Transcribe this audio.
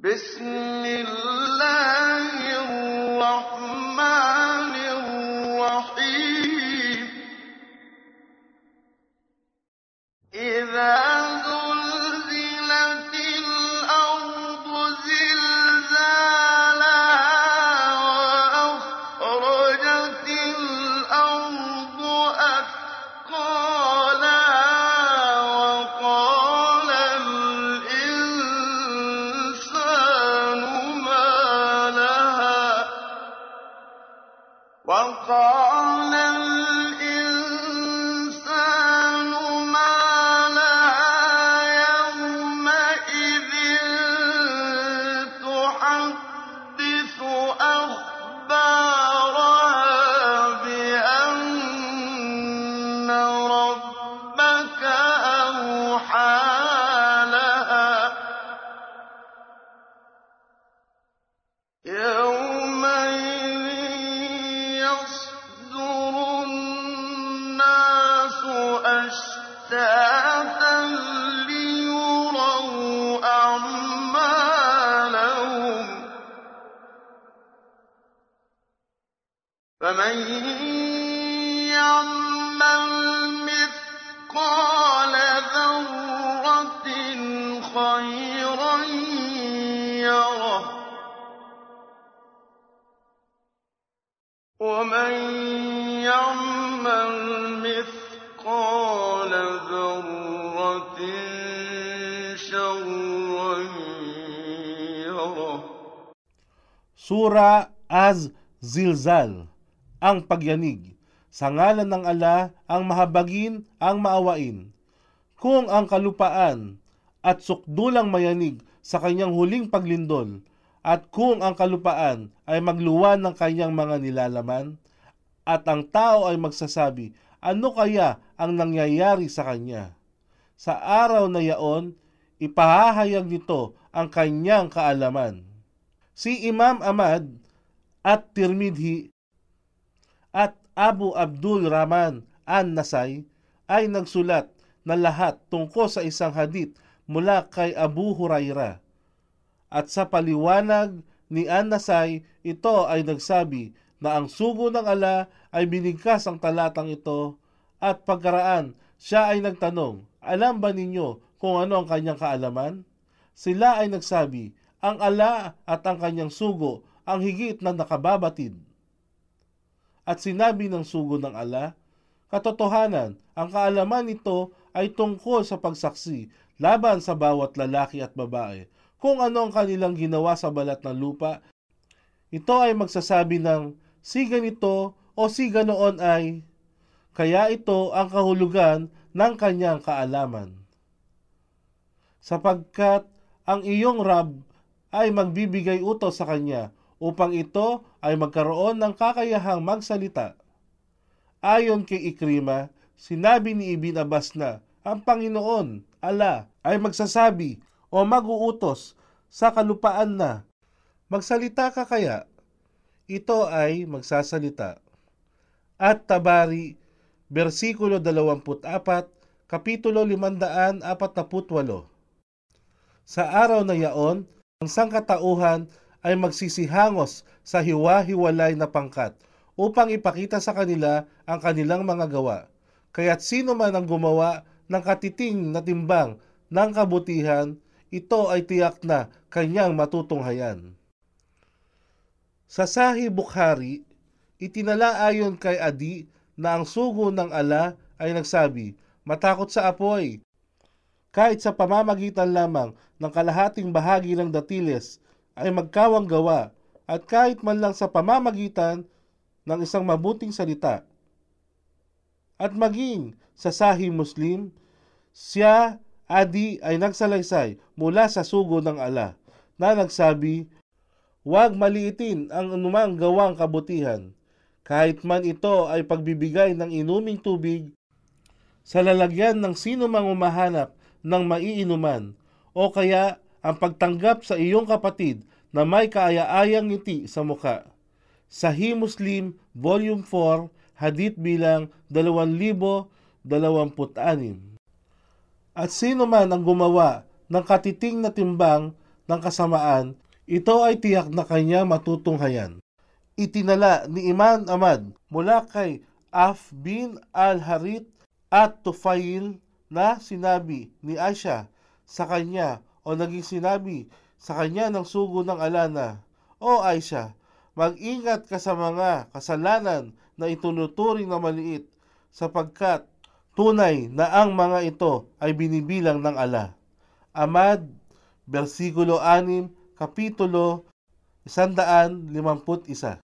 بسم الله الرحمن الرحيم. إذا وقال ومن يعمل مثقال ذرة شرا يره Sura Az-Zilzal, ang pagyanig. Sa ngalan ng ala, ang mahabagin, ang maawain. Kung ang kalupaan at sukdulang mayanig sa kanyang huling paglindol, at kung ang kalupaan ay magluwan ng kanyang mga nilalaman, at ang tao ay magsasabi, ano kaya ang nangyayari sa kanya? Sa araw na yaon, ipahahayag nito ang kanyang kaalaman. Si Imam Ahmad at Tirmidhi at Abu Abdul Rahman an-Nasai ay nagsulat na lahat tungkol sa isang hadith mula kay Abu Huraira. At sa paliwanag ni An-Nasai, ito ay nagsabi na ang sugo ng ala ay binigkas ang talatang ito at pagkaraan siya ay nagtanong, alam ba ninyo kung ano ang kanyang kaalaman? Sila ay nagsabi, ang ala at ang kanyang sugo ang higit na nakababatid. At sinabi ng sugo ng ala, katotohanan, ang kaalaman nito ay tungkol sa pagsaksi laban sa bawat lalaki at babae. Kung ano ang kanilang ginawa sa balat ng lupa, ito ay magsasabi ng si ganito o si ganoon ay, kaya ito ang kahulugan ng kanyang kaalaman. Sapagkat ang iyong Rab ay magbibigay utos sa kanya upang ito ay magkaroon ng kakayahang magsalita. Ayon kay Ikrima, sinabi ni Ibn Abbas na ang Panginoon, ala, ay magsasabi o mag-uutos sa kalupaan na, magsalita ka kaya? Ito ay magsasalita. At Tabari, versikulo 24, kapitulo 548. Sa araw na yaon, ang sangkatauhan ay magsisihangos sa hiwa-hiwalay na pangkat upang ipakita sa kanila ang kanilang mga gawa. Kaya't sino man ang gumawa ng katiting na timbang ng kabutihan, ito ay tiyak na kanyang matutunghayan. Sa Sahih Bukhari, itinala ayon kay Adi na ang sugo ng ala ay nagsabi, matakot sa apoy. Kahit sa pamamagitan lamang ng kalahating bahagi ng datiles ay magkawang gawa at kahit man lang sa pamamagitan ng isang mabuting salita. At maging sa Sahih Muslim, siya, Adi, ay nagsalaysay mula sa sugo ng ala na nagsabi, Huwag maliitin ang anumang gawang kabutihan, kahit man ito ay pagbibigay ng inuming tubig sa lalagyan ng sino mang umahanap ng maiinuman, o kaya ang pagtanggap sa iyong kapatid na may kaaya-ayang ngiti sa muka. Sahih Muslim, Volume 4, Hadith bilang 2026. At sino man ang gumawa ng katiting na timbang ng kasamaan, ito ay tiyak na kanya matutunghayan. Itinala ni Iman Ahmad mula kay Af bin al-Harith at Tufail na sinabi ni Aisha sa kanya o naging sinabi sa kanya ng sugo ng alana, O Aisha, mag-ingat ka sa mga kasalanan na itunuturing na maliit sapagkat tunay na ang mga ito ay binibilang ng ala. Amad, versikulo 6, kapitulo 151.